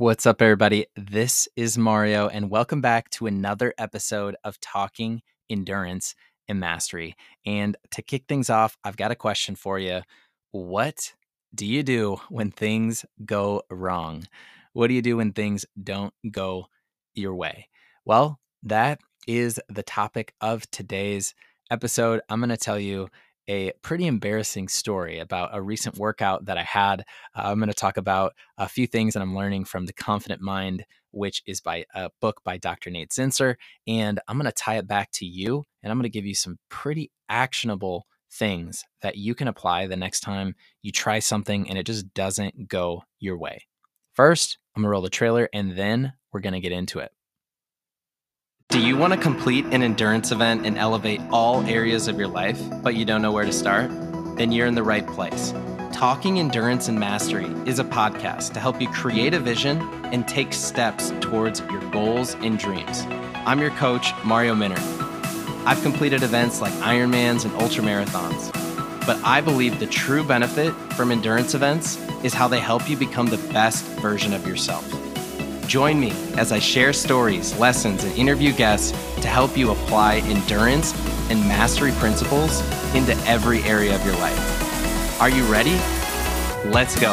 What's up, everybody? This is Mario, and welcome back to another episode of Talking Endurance and Mastery. And to kick things off, I've got a question for you. What do you do when things go wrong? What do you do when things don't go your way? Well, that is the topic of today's episode. I'm going to tell you a pretty embarrassing story about a recent workout that I had. Uh, I'm going to talk about a few things that I'm learning from The Confident Mind, which is by a book by Dr. Nate Zinsser. And I'm going to tie it back to you and I'm going to give you some pretty actionable things that you can apply the next time you try something and it just doesn't go your way. First, I'm going to roll the trailer and then we're going to get into it. Do you want to complete an endurance event and elevate all areas of your life, but you don't know where to start? Then you're in the right place. Talking Endurance and Mastery is a podcast to help you create a vision and take steps towards your goals and dreams. I'm your coach, Mario Minner. I've completed events like Ironmans and ultramarathons, but I believe the true benefit from endurance events is how they help you become the best version of yourself. Join me as I share stories, lessons, and interview guests to help you apply endurance and mastery principles into every area of your life. Are you ready? Let's go.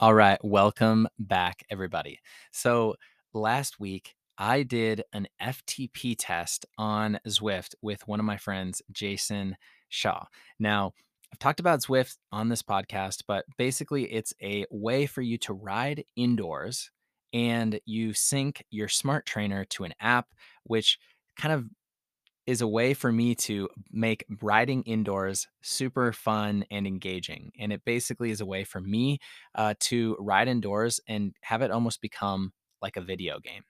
All right, welcome back, everybody. So, last week, I did an FTP test on Zwift with one of my friends, Jason Shaw. Now, I've talked about Zwift on this podcast, but basically it's a way for you to ride indoors and you sync your smart trainer to an app, which kind of is a way for me to make riding indoors super fun and engaging. And it basically is a way for me uh, to ride indoors and have it almost become like a video game.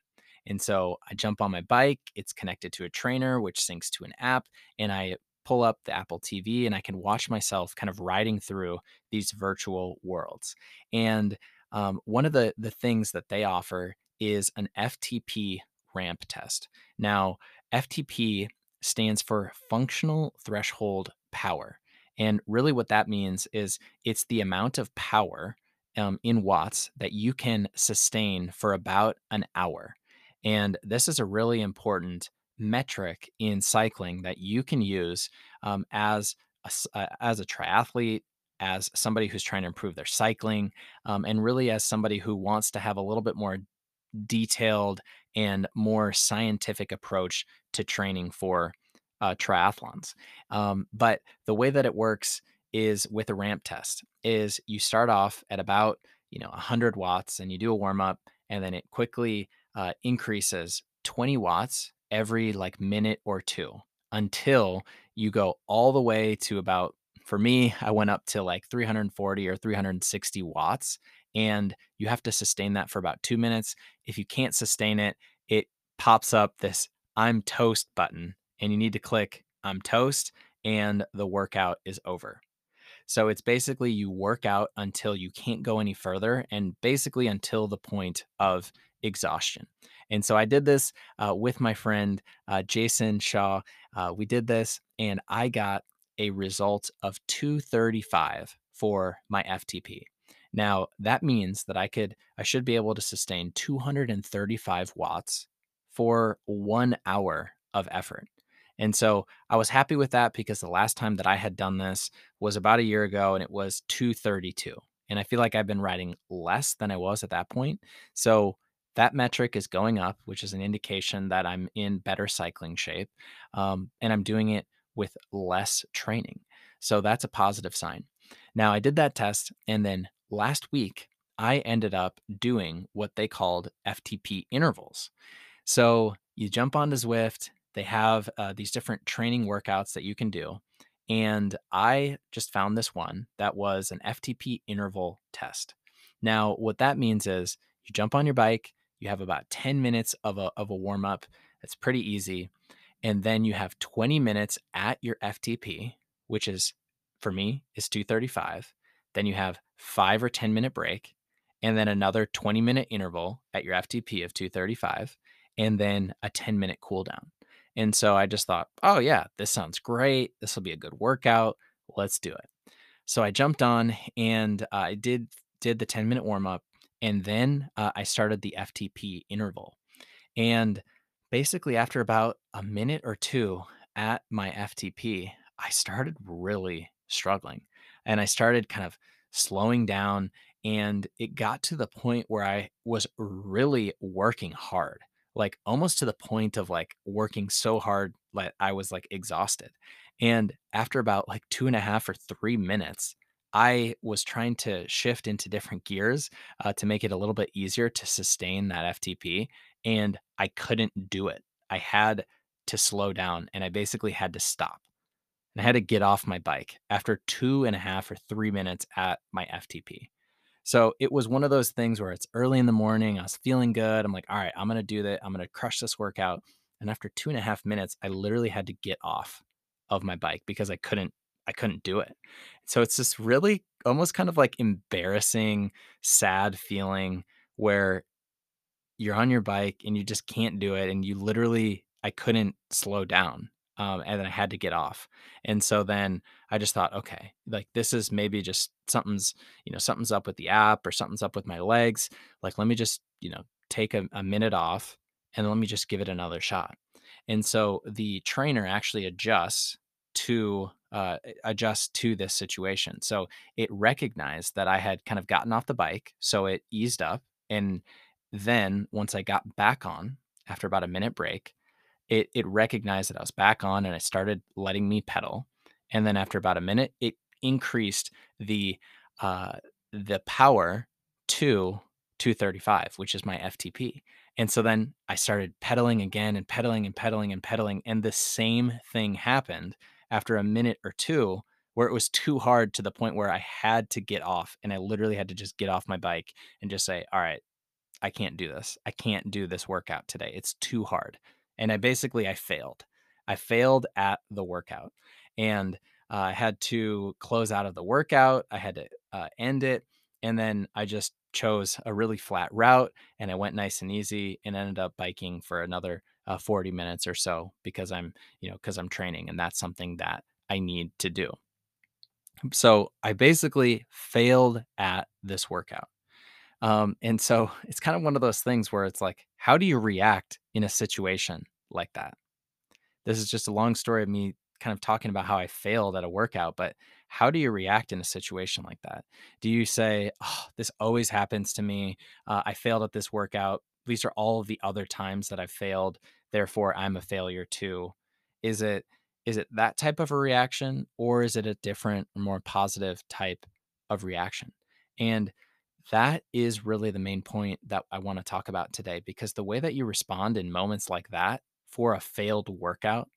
And so I jump on my bike, it's connected to a trainer, which syncs to an app, and I pull up the Apple TV and I can watch myself kind of riding through these virtual worlds. And um, one of the the things that they offer is an FTP ramp test. Now, FTP stands for functional threshold power. And really, what that means is it's the amount of power um, in watts that you can sustain for about an hour. And this is a really important metric in cycling that you can use um, as a, uh, as a triathlete as somebody who's trying to improve their cycling um, and really as somebody who wants to have a little bit more detailed and more scientific approach to training for uh, triathlons. Um, but the way that it works is with a ramp test is you start off at about you know 100 watts and you do a warm up and then it quickly uh, increases 20 watts every like minute or two until you go all the way to about for me i went up to like 340 or 360 watts and you have to sustain that for about two minutes. If you can't sustain it it pops up this i'm toast button and you need to click i'm toast and the workout is over. So it's basically you work out until you can't go any further and basically until the point of exhaustion. And so I did this uh, with my friend uh, Jason Shaw. Uh, we did this, and I got a result of 235 for my FTP. Now that means that I could, I should be able to sustain 235 watts for one hour of effort. And so I was happy with that because the last time that I had done this was about a year ago and it was 232. And I feel like I've been riding less than I was at that point. So that metric is going up, which is an indication that I'm in better cycling shape. Um, and I'm doing it with less training. So that's a positive sign. Now, I did that test. And then last week, I ended up doing what they called FTP intervals. So you jump onto Zwift, they have uh, these different training workouts that you can do. And I just found this one that was an FTP interval test. Now, what that means is you jump on your bike, you have about 10 minutes of a, of a warm up. That's pretty easy. And then you have 20 minutes at your FTP, which is for me is 235. Then you have five or 10 minute break, and then another 20 minute interval at your FTP of 235, and then a 10 minute cool down. And so I just thought, oh, yeah, this sounds great. This will be a good workout. Let's do it. So I jumped on and I did did the 10 minute warm up, and then uh, I started the FTP interval. And basically, after about a minute or two at my FTP, I started really struggling and I started kind of slowing down. And it got to the point where I was really working hard, like almost to the point of like working so hard that I was like exhausted. And after about like two and a half or three minutes, I was trying to shift into different gears uh, to make it a little bit easier to sustain that FTP and I couldn't do it. I had to slow down and I basically had to stop. And I had to get off my bike after two and a half or three minutes at my FTP. So it was one of those things where it's early in the morning. I was feeling good. I'm like, all right, I'm going to do that. I'm going to crush this workout. And after two and a half minutes, I literally had to get off of my bike because I couldn't, I couldn't do it. So it's this really almost kind of like embarrassing, sad feeling where you're on your bike and you just can't do it and you literally I couldn't slow down. Um, and then I had to get off. And so then I just thought, okay, like this is maybe just something's, you know, something's up with the app or something's up with my legs. Like, let me just, you know, take a, a minute off and let me just give it another shot. And so the trainer actually adjusts to uh, adjust to this situation. So it recognized that I had kind of gotten off the bike, so it eased up and then once I got back on after about a minute break, it it recognized that I was back on and it started letting me pedal. And then after about a minute, it increased the uh, the power to 235, which is my FTP. And so then I started pedaling again and pedaling and pedaling and pedaling. And the same thing happened after a minute or two, where it was too hard to the point where I had to get off and I literally had to just get off my bike and just say, All right, I can't do this. I can't do this workout today. It's too hard. And I basically I failed. I failed at the workout, and uh, I had to close out of the workout. I had to uh, end it, and then I just chose a really flat route, and I went nice and easy, and ended up biking for another uh, 40 minutes or so because I'm you know because I'm training, and that's something that I need to do. So I basically failed at this workout. Um, and so it's kind of one of those things where it's like, how do you react in a situation like that? This is just a long story of me kind of talking about how I failed at a workout, but how do you react in a situation like that? Do you say, oh, this always happens to me? Uh, I failed at this workout. These are all of the other times that I've failed. Therefore, I'm a failure too. Is it is it that type of a reaction or is it a different more positive type of reaction? And that is really the main point that I want to talk about today because the way that you respond in moments like that for a failed workout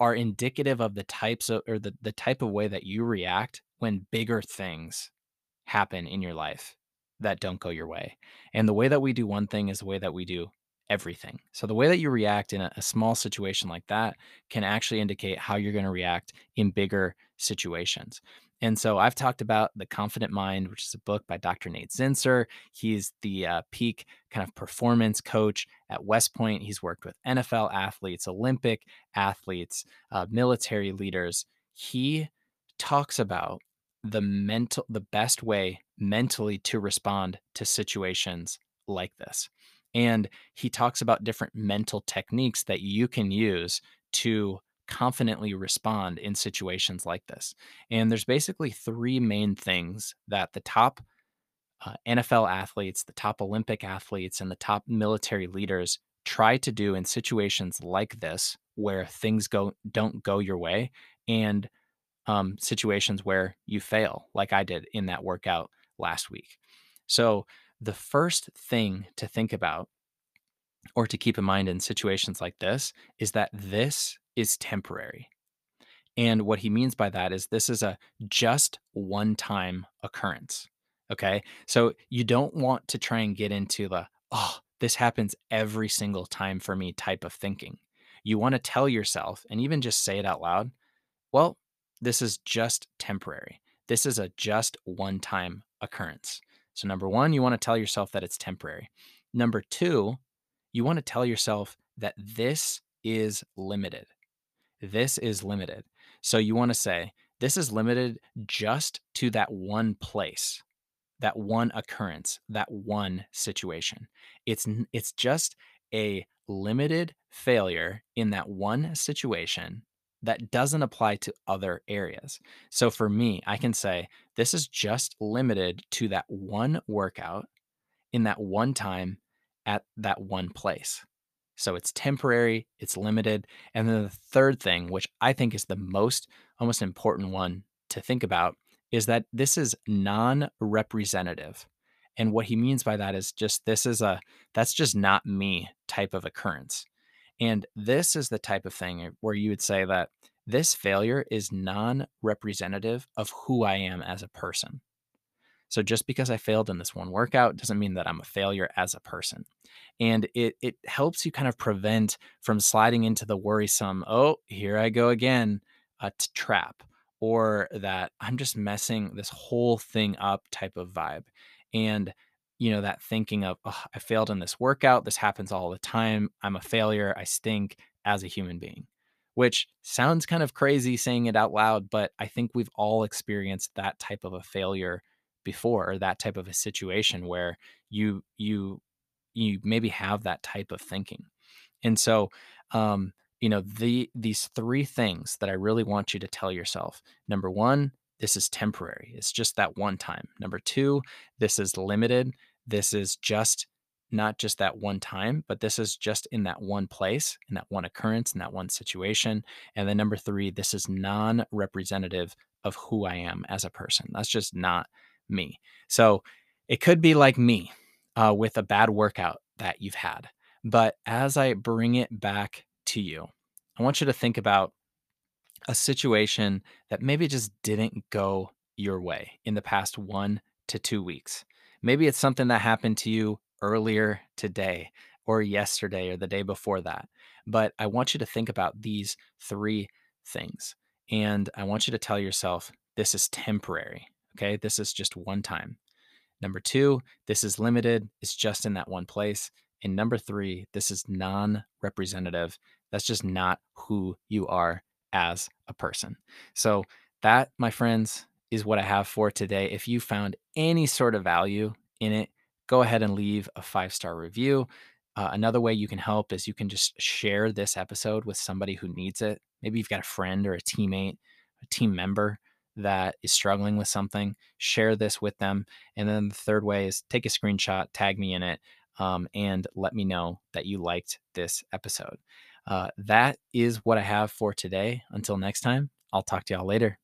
are indicative of the types of or the, the type of way that you react when bigger things happen in your life that don't go your way. And the way that we do one thing is the way that we do everything. So the way that you react in a, a small situation like that can actually indicate how you're going to react in bigger situations. And so I've talked about The Confident Mind, which is a book by Dr. Nate Zinsser. He's the uh, peak kind of performance coach at West Point. He's worked with NFL athletes, Olympic athletes, uh, military leaders. He talks about the mental the best way mentally to respond to situations like this. And he talks about different mental techniques that you can use to confidently respond in situations like this. And there's basically three main things that the top uh, NFL athletes, the top Olympic athletes, and the top military leaders try to do in situations like this where things go don't go your way and um, situations where you fail like i did in that workout last week so the first thing to think about or to keep in mind in situations like this is that this is temporary. And what he means by that is this is a just one time occurrence. Okay. So you don't want to try and get into the, oh, this happens every single time for me type of thinking. You want to tell yourself and even just say it out loud, well, this is just temporary. This is a just one time occurrence. So, number one, you want to tell yourself that it's temporary. Number two, you want to tell yourself that this is limited. This is limited. So, you want to say, this is limited just to that one place, that one occurrence, that one situation. It's it's just a limited failure in that one situation that doesn't apply to other areas. So for me, I can say this is just limited to that one workout in that one time at that one place. So it's temporary, it's limited. And then the third thing, which I think is the most almost important one to think about, is that this is non representative. And what he means by that is just this is a that's just not me type of occurrence. And this is the type of thing eh, where you would say that this failure is non representative of who I am as a person. So just because I failed in this one workout doesn't mean that I'm a failure as a person. And it it helps you kind of prevent from sliding into the worrisome, oh, here I go again, a trap, or that I'm just messing this whole thing up type of vibe. And you know, that thinking of, oh, I failed in this workout. This happens all the time. I'm a failure. I stink as a human being which sounds kind of crazy saying it out loud, but I think we've all experienced that type of a failure before or that type of a situation where you you you maybe have that type of thinking. And so um you know the these three things that I really want you to tell yourself. Number 1, this is temporary. It's just that one time. Number 2, this is limited. This is just not just that one time, but this is just in that one place, in that one occurrence, in that one situation. And then number three, this is non representative of who I am as a person. That's just not me. So it could be like me uh, with a bad workout that you've had. But as I bring it back to you, I want you to think about a situation that maybe just didn't go your way in the past one to two weeks. Maybe it's something that happened to you earlier today or yesterday or the day before that. But I want you to think about these three things. And I want you to tell yourself this is temporary. Okay. This is just one time. Number two, this is limited. It's just in that one place. And number three, this is non representative. That's just not who you are as a person. So, that, my friends, is what I have for today. If you found any sort of value in it, go ahead and leave a five star review. Uh, another way you can help is you can just share this episode with somebody who needs it. Maybe you've got a friend or a teammate, a team member that is struggling with something. Share this with them. And then the third way is take a screenshot, tag me in it, um, and let me know that you liked this episode. Uh, that is what I have for today. Until next time, I'll talk to y'all later.